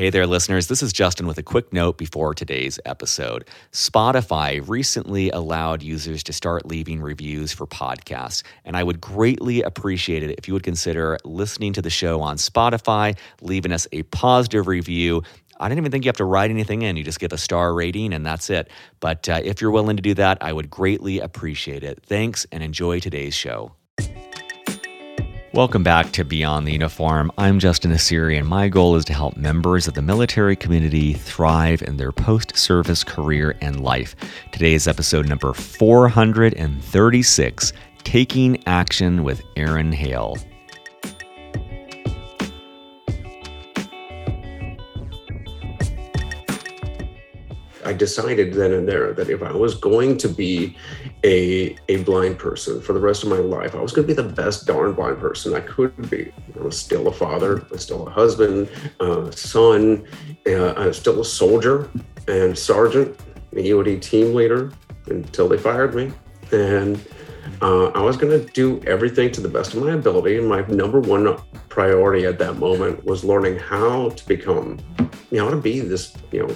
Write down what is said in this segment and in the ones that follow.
Hey there, listeners. This is Justin with a quick note before today's episode. Spotify recently allowed users to start leaving reviews for podcasts, and I would greatly appreciate it if you would consider listening to the show on Spotify, leaving us a positive review. I don't even think you have to write anything in. You just give a star rating and that's it. But uh, if you're willing to do that, I would greatly appreciate it. Thanks and enjoy today's show. Welcome back to Beyond the Uniform. I'm Justin Nassiri, and my goal is to help members of the military community thrive in their post service career and life. Today is episode number 436 Taking Action with Aaron Hale. I decided then and there that if I was going to be a, a blind person for the rest of my life, I was going to be the best darn blind person I could be. I was still a father, I was still a husband, a son, uh, I was still a soldier and sergeant, EOD team leader until they fired me. And uh, I was going to do everything to the best of my ability. And my number one priority at that moment was learning how to become, you know, how to be this, you know,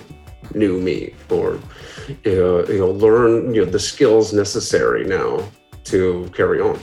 new me or uh, you know learn you know the skills necessary now to carry on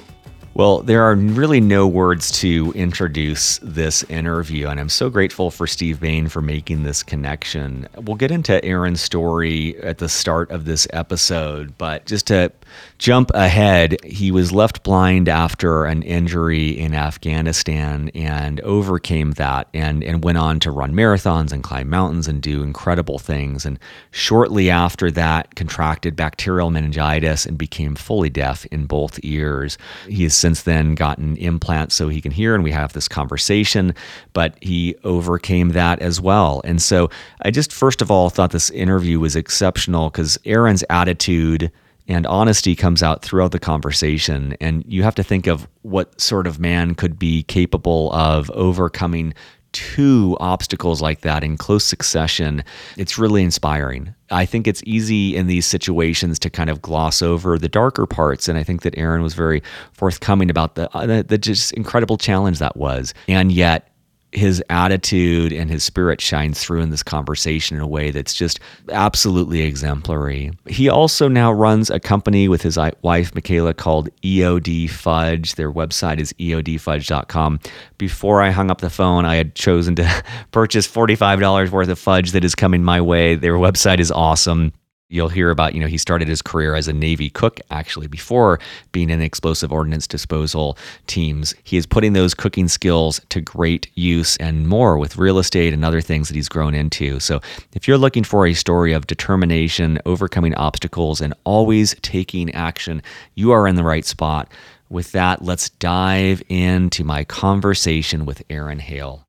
well, there are really no words to introduce this interview, and I'm so grateful for Steve Bain for making this connection. We'll get into Aaron's story at the start of this episode, but just to jump ahead, he was left blind after an injury in Afghanistan and overcame that and, and went on to run marathons and climb mountains and do incredible things. And shortly after that, contracted bacterial meningitis and became fully deaf in both ears. He has since then gotten implants so he can hear, and we have this conversation, but he overcame that as well. And so I just, first of all, thought this interview was exceptional because Aaron's attitude and honesty comes out throughout the conversation. And you have to think of what sort of man could be capable of overcoming two obstacles like that in close succession, it's really inspiring. I think it's easy in these situations to kind of gloss over the darker parts, and I think that Aaron was very forthcoming about the uh, the, the just incredible challenge that was, and yet his attitude and his spirit shines through in this conversation in a way that's just absolutely exemplary. He also now runs a company with his wife, Michaela, called EOD Fudge. Their website is eodfudge.com. Before I hung up the phone, I had chosen to purchase $45 worth of fudge that is coming my way. Their website is awesome. You'll hear about, you know, he started his career as a Navy cook actually before being in explosive ordnance disposal teams. He is putting those cooking skills to great use and more with real estate and other things that he's grown into. So if you're looking for a story of determination, overcoming obstacles, and always taking action, you are in the right spot. With that, let's dive into my conversation with Aaron Hale.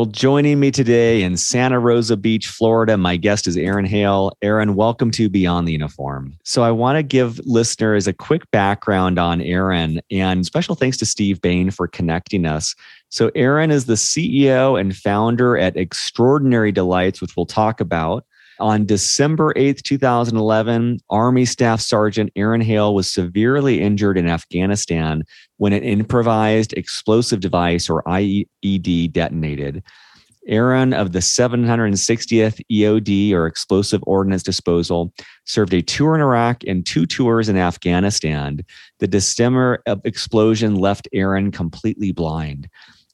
Well, joining me today in Santa Rosa Beach, Florida, my guest is Aaron Hale. Aaron, welcome to Beyond the Uniform. So, I want to give listeners a quick background on Aaron and special thanks to Steve Bain for connecting us. So, Aaron is the CEO and founder at Extraordinary Delights, which we'll talk about. On December 8th, 2011, Army Staff Sergeant Aaron Hale was severely injured in Afghanistan when an improvised explosive device or IED detonated. Aaron of the 760th EOD or Explosive Ordnance Disposal served a tour in Iraq and two tours in Afghanistan. The December uh, explosion left Aaron completely blind.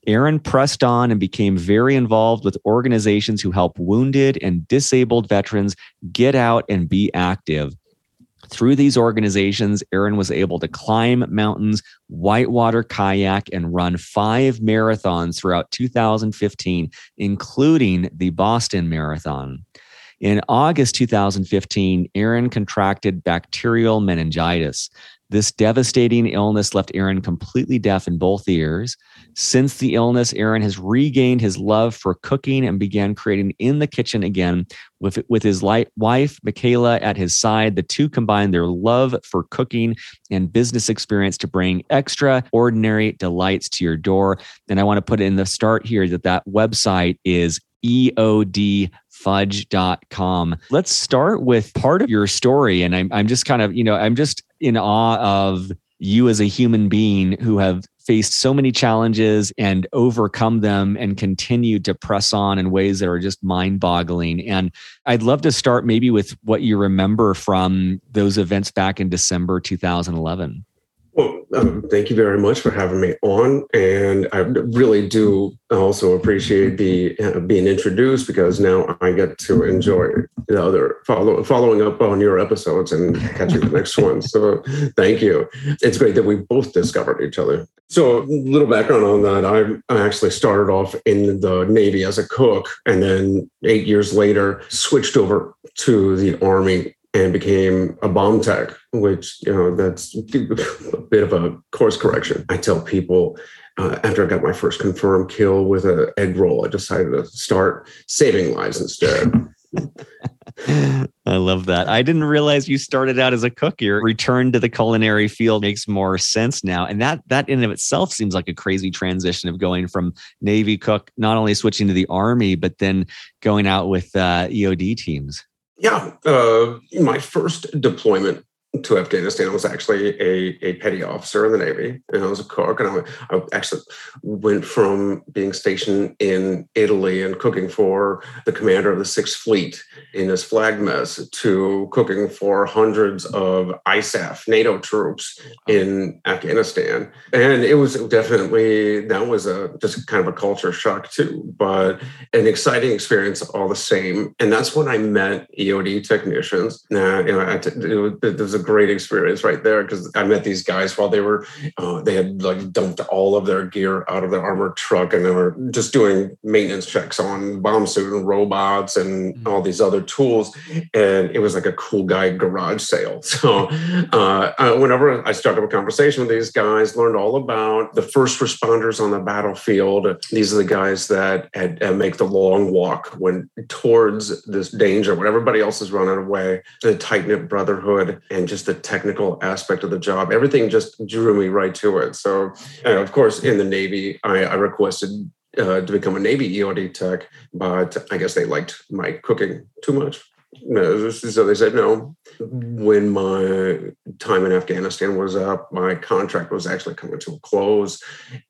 Aaron pressed on and became very involved with organizations who help wounded and disabled veterans get out and be active. Through these organizations, Aaron was able to climb mountains, whitewater kayak, and run five marathons throughout 2015, including the Boston Marathon. In August 2015, Aaron contracted bacterial meningitis. This devastating illness left Aaron completely deaf in both ears. Since the illness, Aaron has regained his love for cooking and began creating in the kitchen again with, with his light, wife, Michaela, at his side. The two combine their love for cooking and business experience to bring extraordinary delights to your door. And I want to put in the start here that that website is EOD fudge.com. Let's start with part of your story. And I'm, I'm just kind of, you know, I'm just in awe of you as a human being who have faced so many challenges and overcome them and continued to press on in ways that are just mind boggling. And I'd love to start maybe with what you remember from those events back in December 2011. Well, um, thank you very much for having me on, and I really do also appreciate the uh, being introduced because now I get to enjoy the other follow, following up on your episodes and catching the next one. So, thank you. It's great that we both discovered each other. So, a little background on that: I, I actually started off in the Navy as a cook, and then eight years later switched over to the Army and became a bomb tech, which, you know, that's a bit of a course correction. I tell people uh, after I got my first confirmed kill with an egg roll, I decided to start saving lives instead. I love that. I didn't realize you started out as a cook. Your return to the culinary field makes more sense now. And that that in of itself seems like a crazy transition of going from Navy cook, not only switching to the Army, but then going out with uh, EOD teams. Yeah, uh, my first deployment to Afghanistan. I was actually a, a petty officer in the Navy, and I was a cook. And I, I, actually went from being stationed in Italy and cooking for the commander of the Sixth Fleet in his flag mess to cooking for hundreds of ISAF NATO troops in Afghanistan. And it was definitely that was a just kind of a culture shock too, but an exciting experience all the same. And that's when I met EOD technicians. Now, you know, it was a great experience right there because I met these guys while they were uh, they had like dumped all of their gear out of their armored truck and they were just doing maintenance checks on bomb suit and robots and mm-hmm. all these other tools. And it was like a cool guy garage sale. So uh, uh, whenever I started a conversation with these guys learned all about the first responders on the battlefield. These are the guys that had, uh, make the long walk when towards this danger when everybody else is running away. The tight-knit brotherhood and just just the technical aspect of the job. Everything just drew me right to it. So, of course, in the Navy, I, I requested uh, to become a Navy EOD tech, but I guess they liked my cooking too much. So they said no. When my time in Afghanistan was up, my contract was actually coming to a close,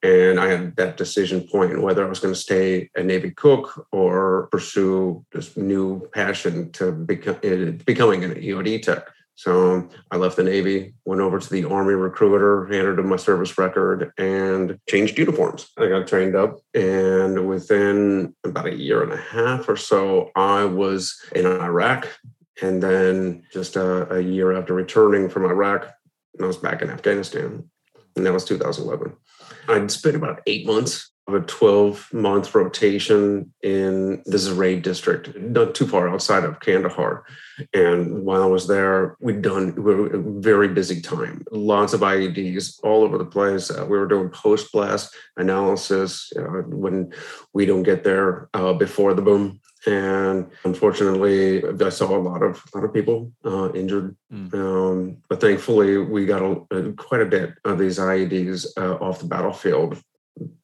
and I had that decision point whether I was going to stay a Navy cook or pursue this new passion to become becoming an EOD tech. So I left the Navy, went over to the Army recruiter, handed him my service record, and changed uniforms. I got trained up, and within about a year and a half or so, I was in Iraq. And then just a, a year after returning from Iraq, I was back in Afghanistan. And that was 2011. I'd spent about eight months a 12 month rotation in the Zhari district, not too far outside of Kandahar. And while I was there, we'd done we were a very busy time, lots of IEDs all over the place. Uh, we were doing post blast analysis uh, when we don't get there uh, before the boom. And unfortunately, I saw a lot of a lot of people uh, injured. Mm. Um, but thankfully, we got a, quite a bit of these IEDs uh, off the battlefield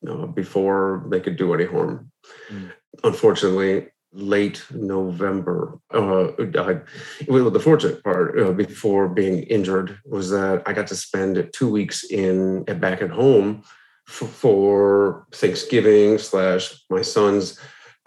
uh, before they could do any harm. Mm. Unfortunately, late November, uh, I, well, the fortunate part uh, before being injured was that I got to spend two weeks in back at home for Thanksgiving slash my son's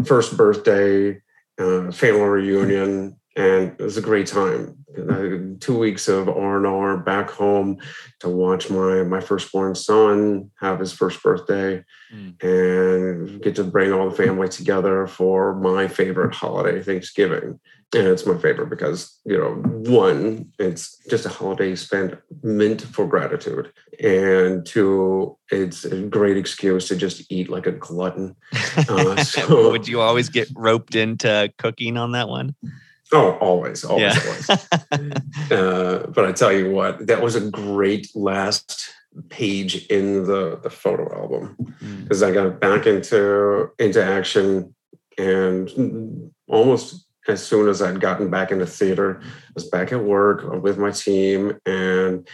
first birthday, uh, family reunion, and it was a great time. Uh, two weeks of R and R back home to watch my my firstborn son have his first birthday, mm. and get to bring all the family together for my favorite holiday, Thanksgiving. And it's my favorite because you know, one, it's just a holiday spent meant for gratitude, and two, it's a great excuse to just eat like a glutton. Uh, so, Would you always get roped into cooking on that one? Oh, always, always, yeah. always. uh, but I tell you what, that was a great last page in the the photo album because mm. I got back into into action, and almost as soon as I'd gotten back into theater, I was back at work with my team, and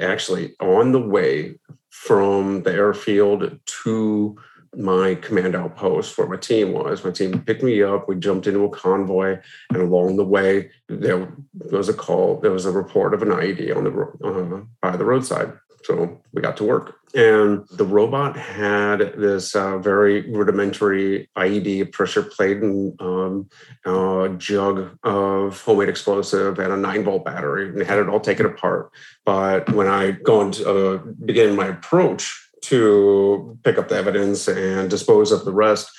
actually on the way from the airfield to my command outpost where my team was. My team picked me up. We jumped into a convoy, and along the way, there was a call. There was a report of an IED on the uh, by the roadside. So we got to work. And the robot had this uh, very rudimentary IED pressure plate and um, uh, jug of homemade explosive and a nine volt battery and had it all taken apart. But when I go into uh, begin my approach to pick up the evidence and dispose of the rest,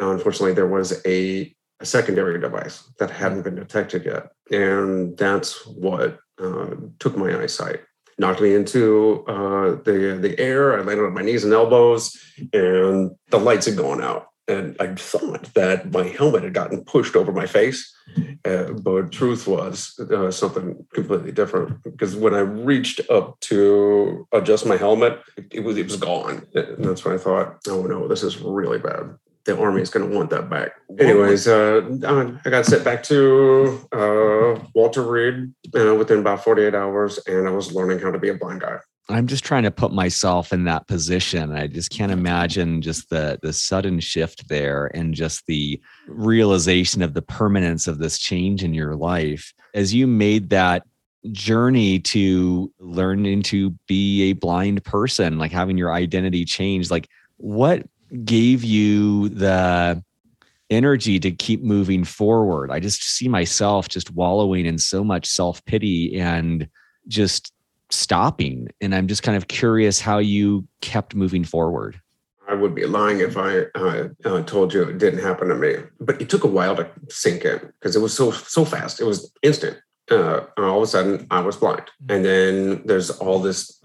unfortunately, there was a, a secondary device that hadn't been detected yet. And that's what uh, took my eyesight knocked me into uh, the the air. I landed on my knees and elbows, and the lights had gone out. And I thought that my helmet had gotten pushed over my face, uh, but truth was uh, something completely different. Because when I reached up to adjust my helmet, it, it was it was gone, and that's when I thought, "Oh no, this is really bad." the army is going to want that back. Anyways, uh, I got sent back to uh, Walter Reed uh, within about 48 hours, and I was learning how to be a blind guy. I'm just trying to put myself in that position. I just can't imagine just the the sudden shift there and just the realization of the permanence of this change in your life as you made that journey to learning to be a blind person, like having your identity change. Like, what gave you the energy to keep moving forward. I just see myself just wallowing in so much self pity and just stopping. And I'm just kind of curious how you kept moving forward. I would be lying if I uh, uh, told you it didn't happen to me. But it took a while to sink in because it was so so fast. It was instant. Uh, all of a sudden, I was blind, and then there's all this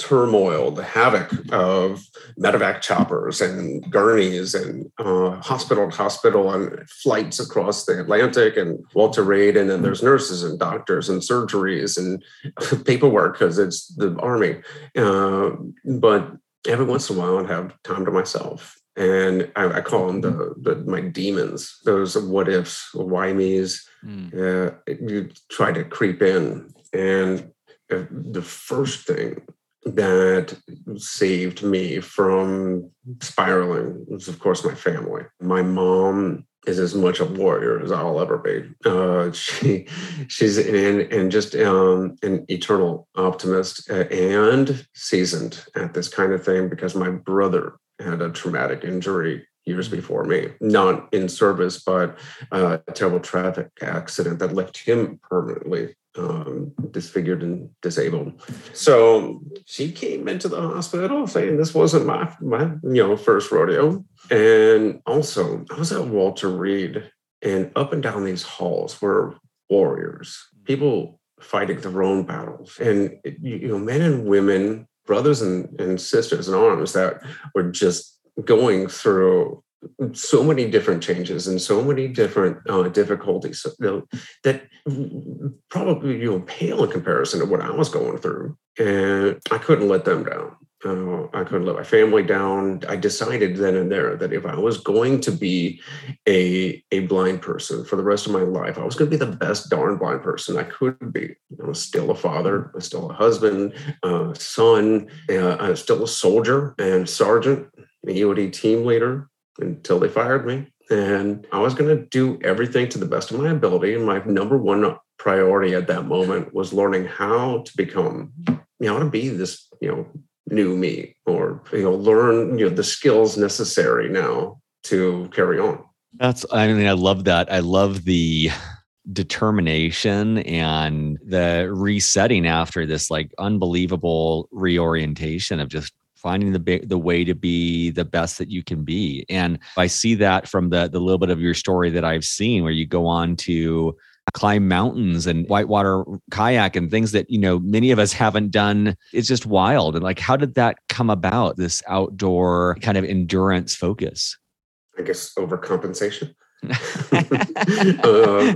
turmoil, the havoc of medevac choppers and gurneys and uh, hospital to hospital and flights across the Atlantic and Walter Reed. And then there's nurses and doctors and surgeries and paperwork because it's the Army. Uh, but every once in a while, I'd have time to myself. And I, I call them the, the, my demons, those what ifs, why me's. Mm. Uh, you try to creep in. And uh, the first thing that saved me from spiraling was, of course, my family. My mom is as much a warrior as I'll ever be. Uh, she, she's and and just um, an eternal optimist uh, and seasoned at this kind of thing because my brother had a traumatic injury years before me, not in service, but uh, a terrible traffic accident that left him permanently um, disfigured and disabled. So she came into the hospital saying this wasn't my my you know first rodeo. And also, I was at Walter Reed, and up and down these halls were warriors, people fighting their own battles, and you know, men and women, brothers and, and sisters in arms that were just going through so many different changes and so many different uh, difficulties that probably you know pale in comparison to what I was going through, and I couldn't let them down. Uh, I couldn't let my family down. I decided then and there that if I was going to be a a blind person for the rest of my life, I was going to be the best darn blind person I could be. I was still a father, I was still a husband, a son, uh, I was still a soldier and sergeant, a EOD team leader, until they fired me. And I was going to do everything to the best of my ability. And my number one priority at that moment was learning how to become, you know, to be this, you know, new me or, you know, learn, you know, the skills necessary now to carry on. That's, I mean, I love that. I love the, determination and the resetting after this like unbelievable reorientation of just finding the the way to be the best that you can be. And i see that from the the little bit of your story that i've seen where you go on to climb mountains and whitewater kayak and things that you know many of us haven't done. It's just wild. And like how did that come about this outdoor kind of endurance focus? I guess overcompensation uh,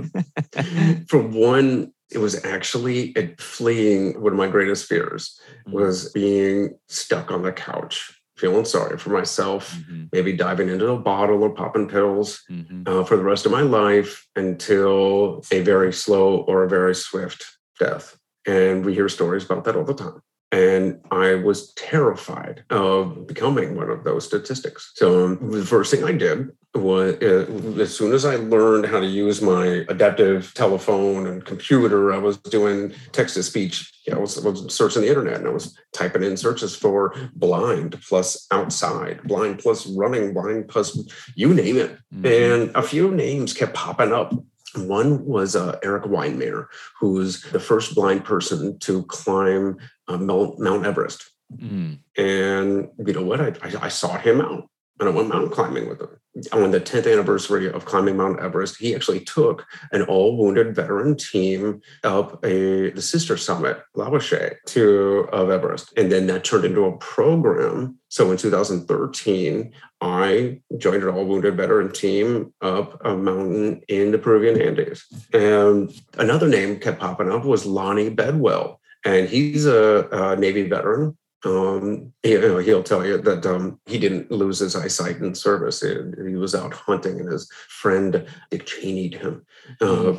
for one it was actually fleeing one of my greatest fears mm-hmm. was being stuck on the couch feeling sorry for myself mm-hmm. maybe diving into a bottle or popping pills mm-hmm. uh, for the rest of my life until a very slow or a very swift death and we hear stories about that all the time And I was terrified of becoming one of those statistics. So um, the first thing I did was uh, as soon as I learned how to use my adaptive telephone and computer, I was doing text to speech. I was, I was searching the internet and I was typing in searches for blind plus outside, blind plus running, blind plus you name it. Mm-hmm. And a few names kept popping up one was uh, Erik Weihenmayer, who was the first blind person to climb uh, Mount, Everest. Mm. And you know what? I, I, I sought him out and I went mountain climbing with him. On the 10th anniversary of climbing Mount Everest, he actually took an all wounded veteran team up a the sister summit, Lobuche, to of Everest. And then that turned into a program. So in 2013, I joined an all wounded veteran team up a mountain in the Peruvian Andes. And another name kept popping up was Lonnie Bedwell. And he's a, a Navy veteran um, he, will tell you that um, he didn't lose his eyesight in service. He, he, was out hunting, and his friend Dick Cheneyed him. Uh,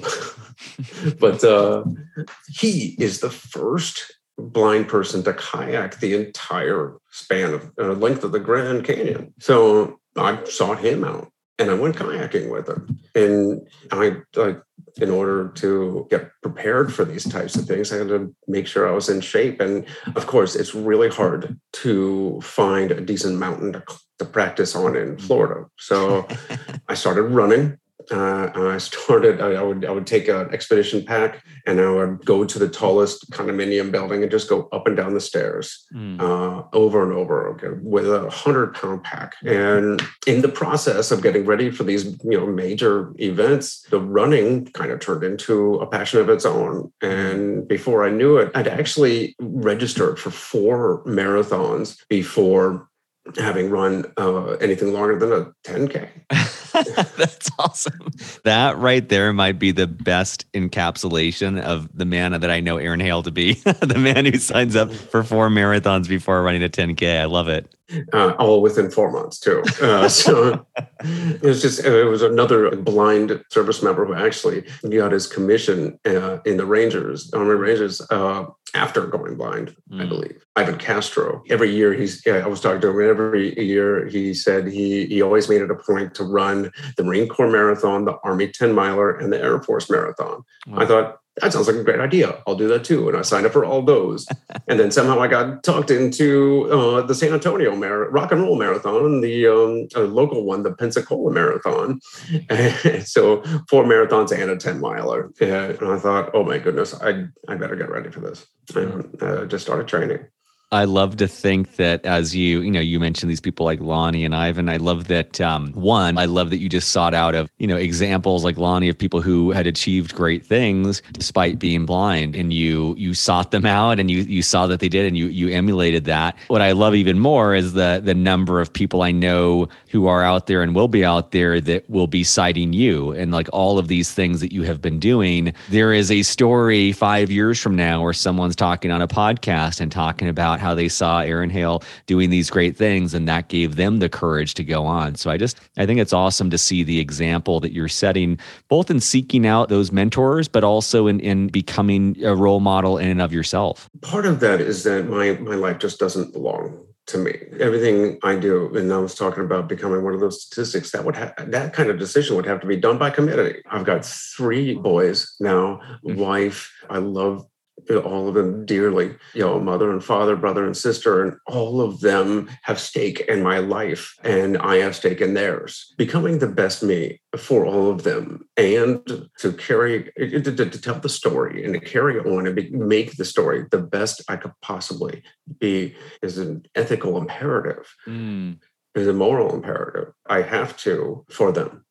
but uh, he is the first blind person to kayak the entire span of uh, length of the Grand Canyon. So I sought him out and I went kayaking with him. And I, I, in order to get prepared for these types of things, I had to make sure I was in shape. And of course, it's really hard to find a decent mountain to, to practice on in Florida. So I started running uh, I started. I, I, would I would take an expedition pack and I would go to the tallest condominium building and just go up and down the stairs mm. uh, over and over again with a hundred pound pack. And in the process of getting ready for these you know major events, the running kind of turned into a passion of its own. And before I knew it, I'd actually registered for four marathons before having run uh, anything longer than a 10K. That's awesome. That right there might be the best encapsulation of the man that I know Aaron Hale to be the man who signs up for four marathons before running a 10K. I love it uh, all within four months too. Uh, so it was just it was another blind service member who actually got his commission uh, in the Rangers, Army Rangers, uh, after going blind, mm. I believe. Ivan Castro. Every year he's yeah, I was talking to him. Every year he said he he always made it a point to run the Marine Corps Marathon, the Army 10 miler, and the Air Force Marathon. Wow. I thought that sounds like a great idea. I'll do that too. And I signed up for all those. and then somehow I got talked into uh, the San Antonio Mar- Rock and Roll Marathon, and the um, local one, the Pensacola Marathon. so four marathons and a 10 miler. And I thought, oh my goodness, I, I better get ready for this. And uh, just started training. I love to think that as you, you know, you mentioned these people like Lonnie and Ivan. I love that um, one, I love that you just sought out of, you know, examples like Lonnie of people who had achieved great things despite being blind, and you you sought them out and you you saw that they did, and you you emulated that. What I love even more is the the number of people I know who are out there and will be out there that will be citing you and like all of these things that you have been doing. There is a story five years from now where someone's talking on a podcast and talking about about how they saw Aaron Hale doing these great things and that gave them the courage to go on. So I just I think it's awesome to see the example that you're setting both in seeking out those mentors but also in in becoming a role model in and of yourself. Part of that is that my my life just doesn't belong to me. Everything I do, and I was talking about becoming one of those statistics, that would have that kind of decision would have to be done by committee. I've got three boys now, mm-hmm. wife. I love all of them dearly, you know, mother and father, brother and sister, and all of them have stake in my life and I have stake in theirs. Becoming the best me for all of them and to carry, to, to, tell the story and to carry on and be, make the story the best I could possibly be is an ethical imperative. Mm. Is a moral imperative. I have to for them.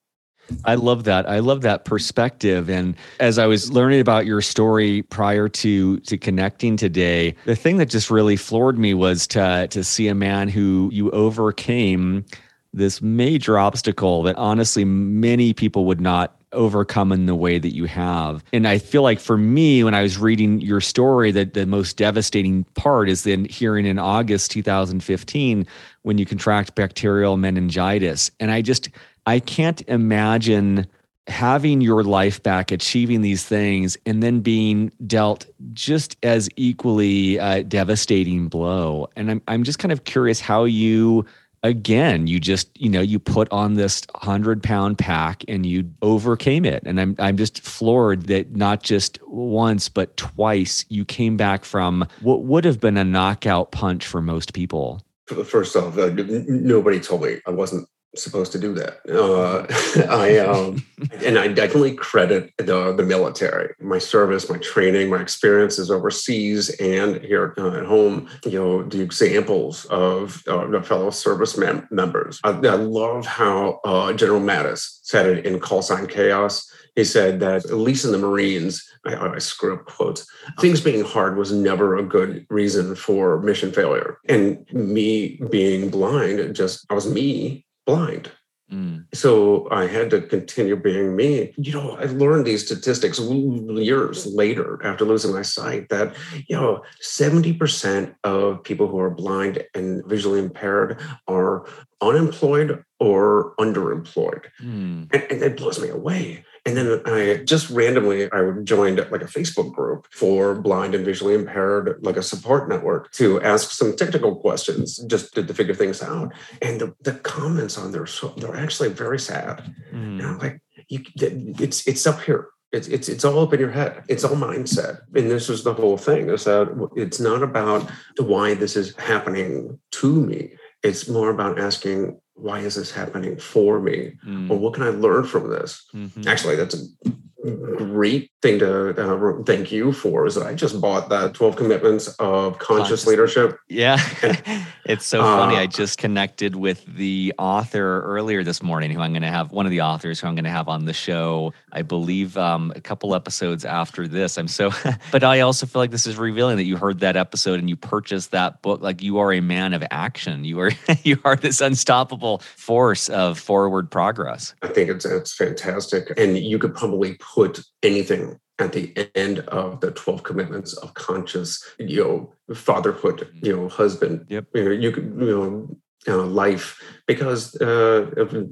I love that. I love that perspective. And as I was learning about your story prior to to connecting today, the thing that just really floored me was to to see a man who you overcame this major obstacle that honestly many people would not overcome in the way that you have. And I feel like for me, when I was reading your story, that the most devastating part is then hearing in August 2015 when you contract bacterial meningitis. And I just I can't imagine having your life back, achieving these things, and then being dealt just as equally uh, devastating blow. And I'm I'm just kind of curious how you again you just you know you put on this 100 pound pack and you overcame it. And i'm i'm just floored that not just once but twice you came back from what would have been a knockout punch for most people. First off uh, nobody told me. I wasn't supposed to do that. Uh, I um, and I definitely credit the the military, my service, my training, my experiences overseas and here uh, at home. You know the examples of uh, the fellow service mem- members. I, I, love how uh, General Mattis said it in Call Sign Chaos. He said that at least in the Marines, I, I screw up quotes. Things being hard was never a good reason for mission failure. And me being blind, just I was me blind. Mm. So I had to continue being me. You know, I learned these statistics years later after losing my sight that, you know, 70% of people who are blind and visually impaired are unemployed or underemployed. Mm. And, and it blows me away. And then I just randomly I joined like a Facebook group for blind and visually impaired, like a support network, to ask some technical questions just to, to figure things out. And the, the comments on there so they're actually very sad. Mm. And I'm like, you, it's it's up here. It's, it's it's all up in your head. It's all mindset. And this is the whole thing. Is that it's not about why this is happening to me. It's more about asking why is this happening for me? Mm. Or what can I learn from this? Mm-hmm. Actually, that's a great thing to uh, thank you for is that I just bought that 12 commitments of conscious, conscious leadership. Yeah. it's so uh, funny. I just connected with the author earlier this morning who I'm going to have one of the authors who I'm going to have on the show, I believe um, a couple episodes after this. I'm so, but I also feel like this is revealing that you heard that episode and you purchased that book. Like you are a man of action. You are, you are this unstoppable force of forward progress. I think it's, it's fantastic. And you could probably put anything at the end of the 12 commitments of conscious you know fatherhood you know husband yep. you know you could you know uh, life. Because uh,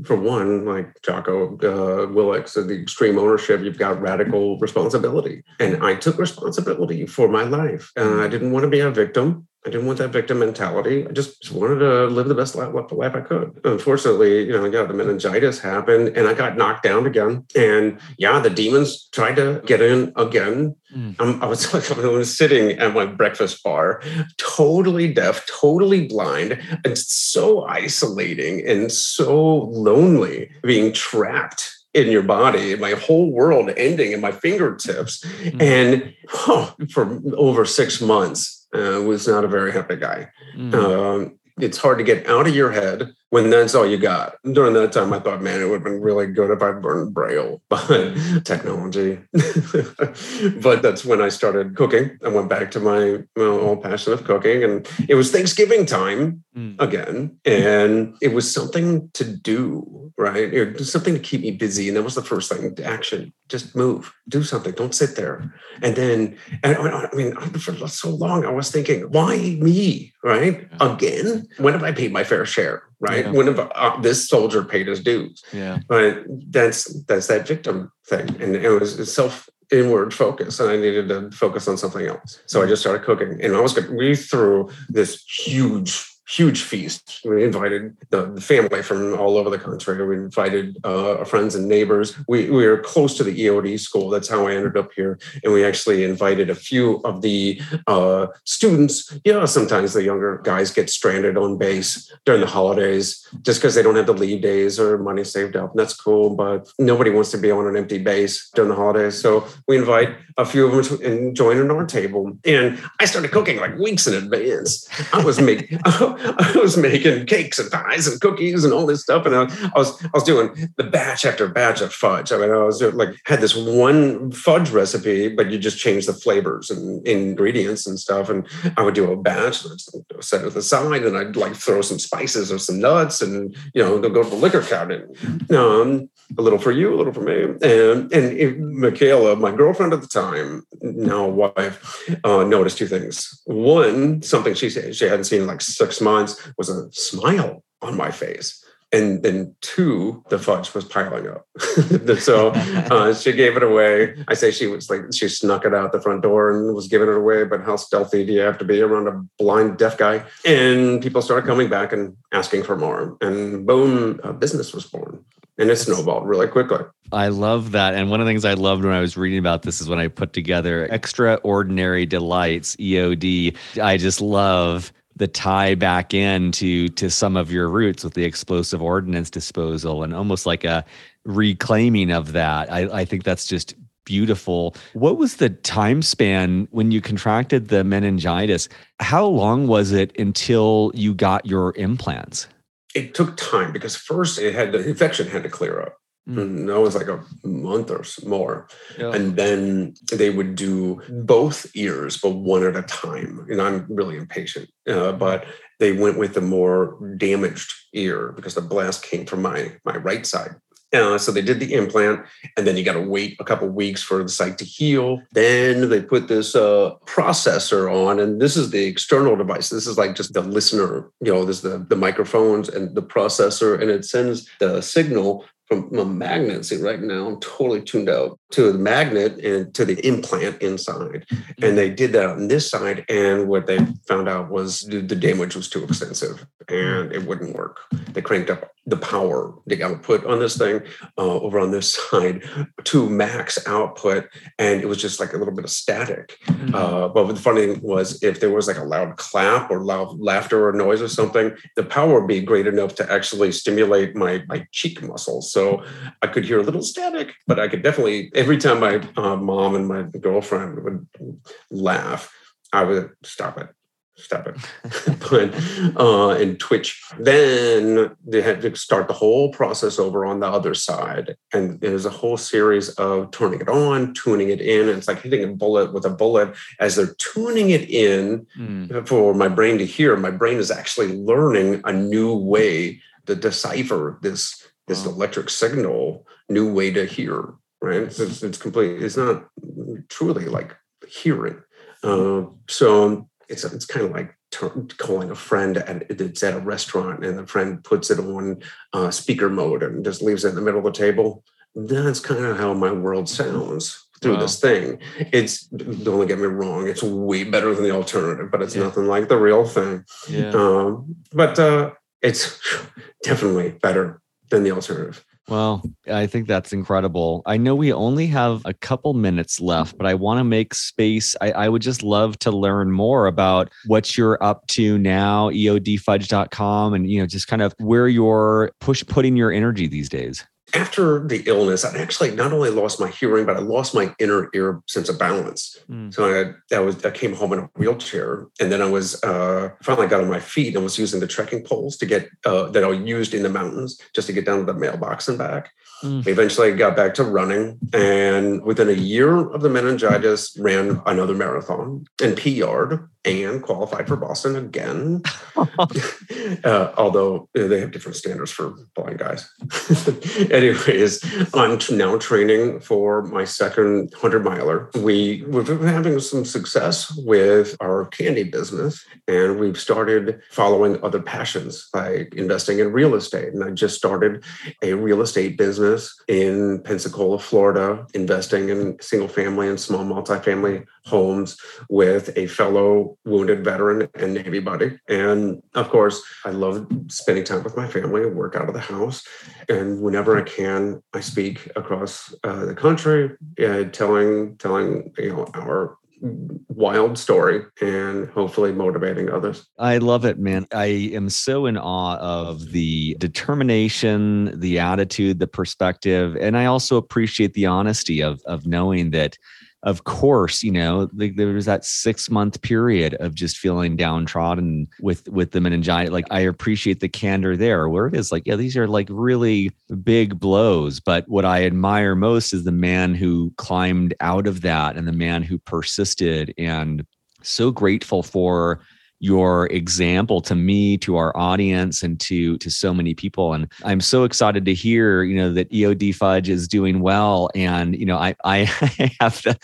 for one like jocko uh, willink said the extreme ownership you've got radical responsibility. And i took responsibility for my life. Uh, i didn't want to be a victim I didn't want that victim mentality. I just wanted to live the best life, life I could. Unfortunately, you know, yeah, the meningitis happened and I got knocked down again. And yeah, the demons tried to get in again. Mm. I was like, I was sitting at my breakfast bar, totally deaf, totally blind, and so isolating and so lonely, being trapped in your body, my whole world ending at my fingertips. Mm. And oh, for over six months, uh, was not a very happy guy. Mm. Um, it's hard to get out of your head when that's all you got. During that time, I thought, man, it would have been really good if I learned Braille, but technology. but that's when I started cooking. I went back to my, old passion of cooking, and it was Thanksgiving time mm. again, and it was something to do, right? It was something to keep me busy, and that was the first thing: action. Just move, do something. Don't sit there. And then, and I mean, for so long, I was thinking, why me? Right? Again? When have I paid my fair share? Right? Yeah. When uh, this soldier paid his dues? Yeah. But that's that's that victim thing, and it was self inward focus and I needed to focus on something else. So I just started cooking and I was we threw this huge huge feast. We invited the family from all over the country. We invited uh, friends and neighbors. We, we were close to the EOD school. That's how I ended up here. And we actually invited a few of the uh, students. You know, sometimes the younger guys get stranded on base during the holidays just because they don't have the leave days or money saved up. And that's cool, but nobody wants to be on an empty base during the holidays. So we invite a few of them to join in our table. And I started cooking like weeks in advance. I was making I was making cakes and pies and cookies and all this stuff, and I, I, was I was doing the batch after batch of fudge. I mean, I was like had this one fudge recipe, but you just change the flavors and ingredients and stuff. And I would do a batch, and I'd set it aside, and I'd like throw some spices or some nuts, and you know, they'll go to the liquor cabinet. Um, a little for you, a little for me, and and Michaela, my girlfriend at the time, now wife, uh, noticed two things. One, something she said she hadn't seen in like six months was a smile on my face. and then two, the fudge was piling up. so uh, she gave it away. I say she was like she snuck it out the front door and was giving it away. But how stealthy do you have to be around a blind deaf guy? And people started coming back and asking for more, and boom, a business was born and it snowballed really quickly. I love that. And one of the things I loved when I was reading about this is when I put together Extraordinary Delights EOD. I just love the tie back into to some of your roots with the explosive ordnance disposal and almost like a reclaiming of that. I, I think that's just beautiful. What was the time span when you contracted the meningitis? How long was it until you got your implants? it took time because first it had the infection had to clear up. Mm. And that was like a month or more. Yeah. And then they would do both ears, but one at a time. And I'm really impatient. Uh, but they went with the more damaged ear because the blast came from my my right side. Uh, so they did the implant, and then you got to wait a couple weeks for the site to heal. Then they put this uh, processor on, and this is the external device. This is like just the listener, you know, this is the, the microphones and the processor, and it sends the signal from a magnet. See, right now I'm totally tuned out to the magnet and to the implant inside. Mm-hmm. And they did that on this side. And what they found out was the, the damage was too extensive and it wouldn't work. They cranked up the power, the output on this thing uh, over on this side to max output. And it was just like a little bit of static. Mm-hmm. Uh, but the funny thing was, if there was like a loud clap or loud laughter or noise or something, the power would be great enough to actually stimulate my, my cheek muscles. So I could hear a little static, but I could definitely, every time my uh, mom and my girlfriend would laugh, I would stop it stop it. But uh and twitch. Then they had to start the whole process over on the other side. And there's a whole series of turning it on tuning it in and it's like hitting a bullet with a bullet. As they're tuning it in mm. for my brain to hear my brain is actually learning a new way to decipher this this electric signal new way to hear right it's, it's complete it's not truly like hearing uh, so it's it's kind of like calling a friend and it's at a restaurant and the friend puts it on uh, speaker mode and just leaves it in the middle of the table. That's kind of how my world sounds through wow. this thing. It's don't get me wrong, it's way better than the alternative, but it's yeah. nothing like the real thing. Yeah. Um, but uh, it's definitely better than the alternative. Well, I think that's incredible. I know we only have a couple minutes left, but I want to make space. I, I, would just love to learn more about what you're up to now, eodfudge.com, and you know, just kind of where you're push putting your energy these days after the illness, I actually not only lost my hearing, but I lost my inner ear sense of balance. Mm. So I, I, was I came home in a wheelchair, and then I was uh, finally got on my feet and was using the trekking poles to get uh, that I used in the mountains just to get down to the mailbox and back. Mm. Eventually, I got back to running, and within a year of the meningitis, ran another marathon and PR'd and qualified for Boston again. uh, although they have different standards for blind guys. Anyways, I'm now training for my second 100 miler. We, we've been having some success with our candy business, and we've started following other passions like investing in real estate. And I just started a real estate business in Pensacola, Florida, investing in single family and small multifamily homes with a fellow wounded veteran and Navy buddy. And of course, I love spending time with my family, work out of the house. And whenever I can, I speak across uh, the country, uh, telling telling you know our wild story and hopefully motivating others. I love it, man. I am so in awe of the determination, the attitude, the perspective, and I also appreciate the honesty of of knowing that of course, you know, there was that six month period of just feeling downtrodden with with the meningitis. Like I appreciate the candor there, where it is like, yeah, these are like really big blows. But what I admire most is the man who climbed out of that and the man who persisted and so grateful for your example to me, to our audience, and to to so many people. And I'm so excited to hear, you know, that EOD Fudge is doing well. And you know, I I have the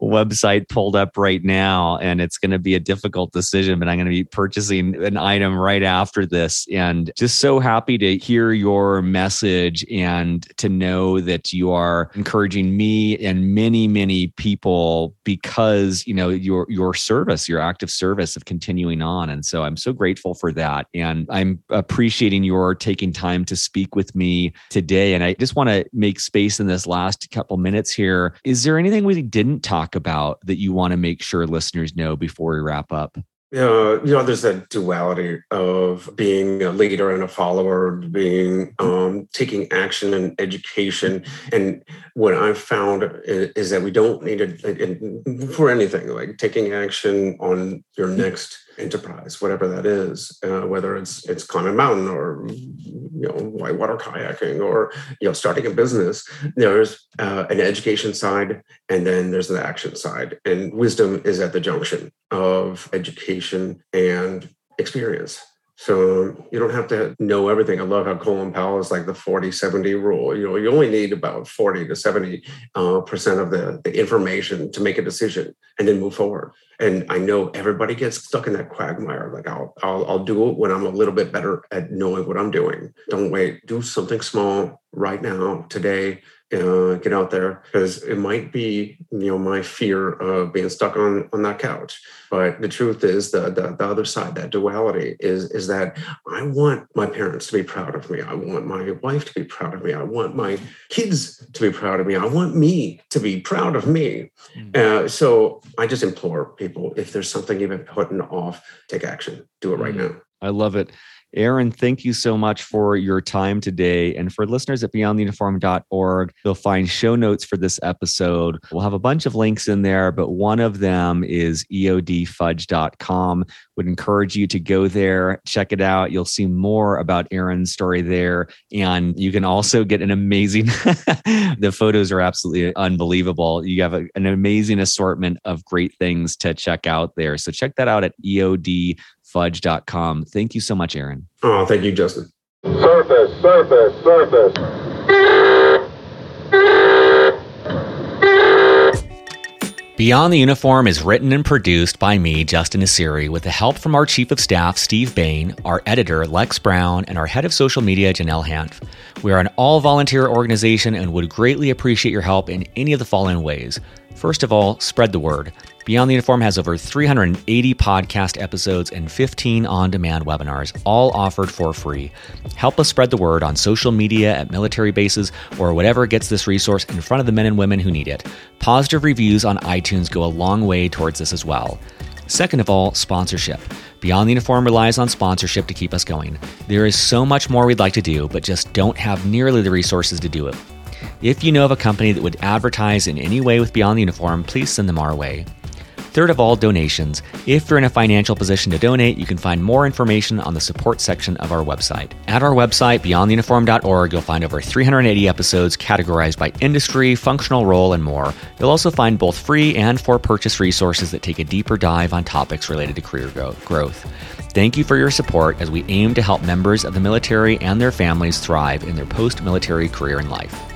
website pulled up right now, and it's going to be a difficult decision, but I'm going to be purchasing an item right after this. And just so happy to hear your message and to know that you are encouraging me and many many people because you know your your service, your active service of continuing on. And so I'm so grateful for that. And I'm appreciating your taking time to speak with me today. And I just want to make space in this last couple minutes here. Is there anything we didn't talk about that you want to make sure listeners know before we wrap up? uh, you know, there's that duality of being a leader and a follower, being um, taking action and education. And what I've found is that we don't need it for anything like taking action on your next enterprise, whatever that is, uh, whether it's it's climbing mountain or you know whitewater kayaking or you know starting a business. There's uh, an education side, and then there's the action side, and wisdom is at the junction of education and experience. So you don't have to know everything. I love how Colin Powell is like the 40 70 rule. You know, you only need about 40 to 70 uh, percent of the, the information to make a decision and then move forward. And I know everybody gets stuck in that quagmire. Like I'll, I'll, I'll do it when I'm a little bit better at knowing what I'm doing. Don't wait. Do something small right now, today, uh, get out there because it might be you know my fear of being stuck on on that couch. But the truth is the, the the other side that duality is is that i want my parents to be proud of me. I want my wife to be proud of me. I want my kids to be proud of me. I want me to be proud of me. Mm. uh, so i just implore people if there's something you've been putting off take action. Do it right mm. now. I love it Aaron, thank you so much for your time today. And for listeners at beyondtheuniform.org, you'll find show notes for this episode. We'll have a bunch of links in there, but one of them is eodfudge.com. Would encourage you to go there, check it out. You'll see more about Aaron's story there. And you can also get an amazing, the photos are absolutely unbelievable. You have a, an amazing assortment of great things to check out there. So check that out at EOD fudge.com. Thank you so much, Aaron. Oh, thank you, Justin. Surface, surface, surface. Beyond the Uniform is written and produced by me, Justin Nassiri, with the help from our Chief of Staff, Steve Bain, our editor, Lex Brown, and our Head of Social Media, Janelle Hanf. We are an all volunteer organization and would greatly appreciate your help in any of the following ways. First of all, spread the word. Beyond the Uniform has over 380 podcast episodes and 15 on demand webinars, all offered for free. Help us spread the word on social media, at military bases, or whatever gets this resource in front of the men and women who need it. Positive reviews on iTunes go a long way towards this as well. Second of all, sponsorship. Beyond the Uniform relies on sponsorship to keep us going. There is so much more we'd like to do, but just don't have nearly the resources to do it. If you know of a company that would advertise in any way with Beyond the Uniform, please send them our way. Third of all, donations. If you're in a financial position to donate, you can find more information on the support section of our website. At our website, beyondtheuniform.org, you'll find over 380 episodes categorized by industry, functional role, and more. You'll also find both free and for purchase resources that take a deeper dive on topics related to career growth. Thank you for your support as we aim to help members of the military and their families thrive in their post military career and life.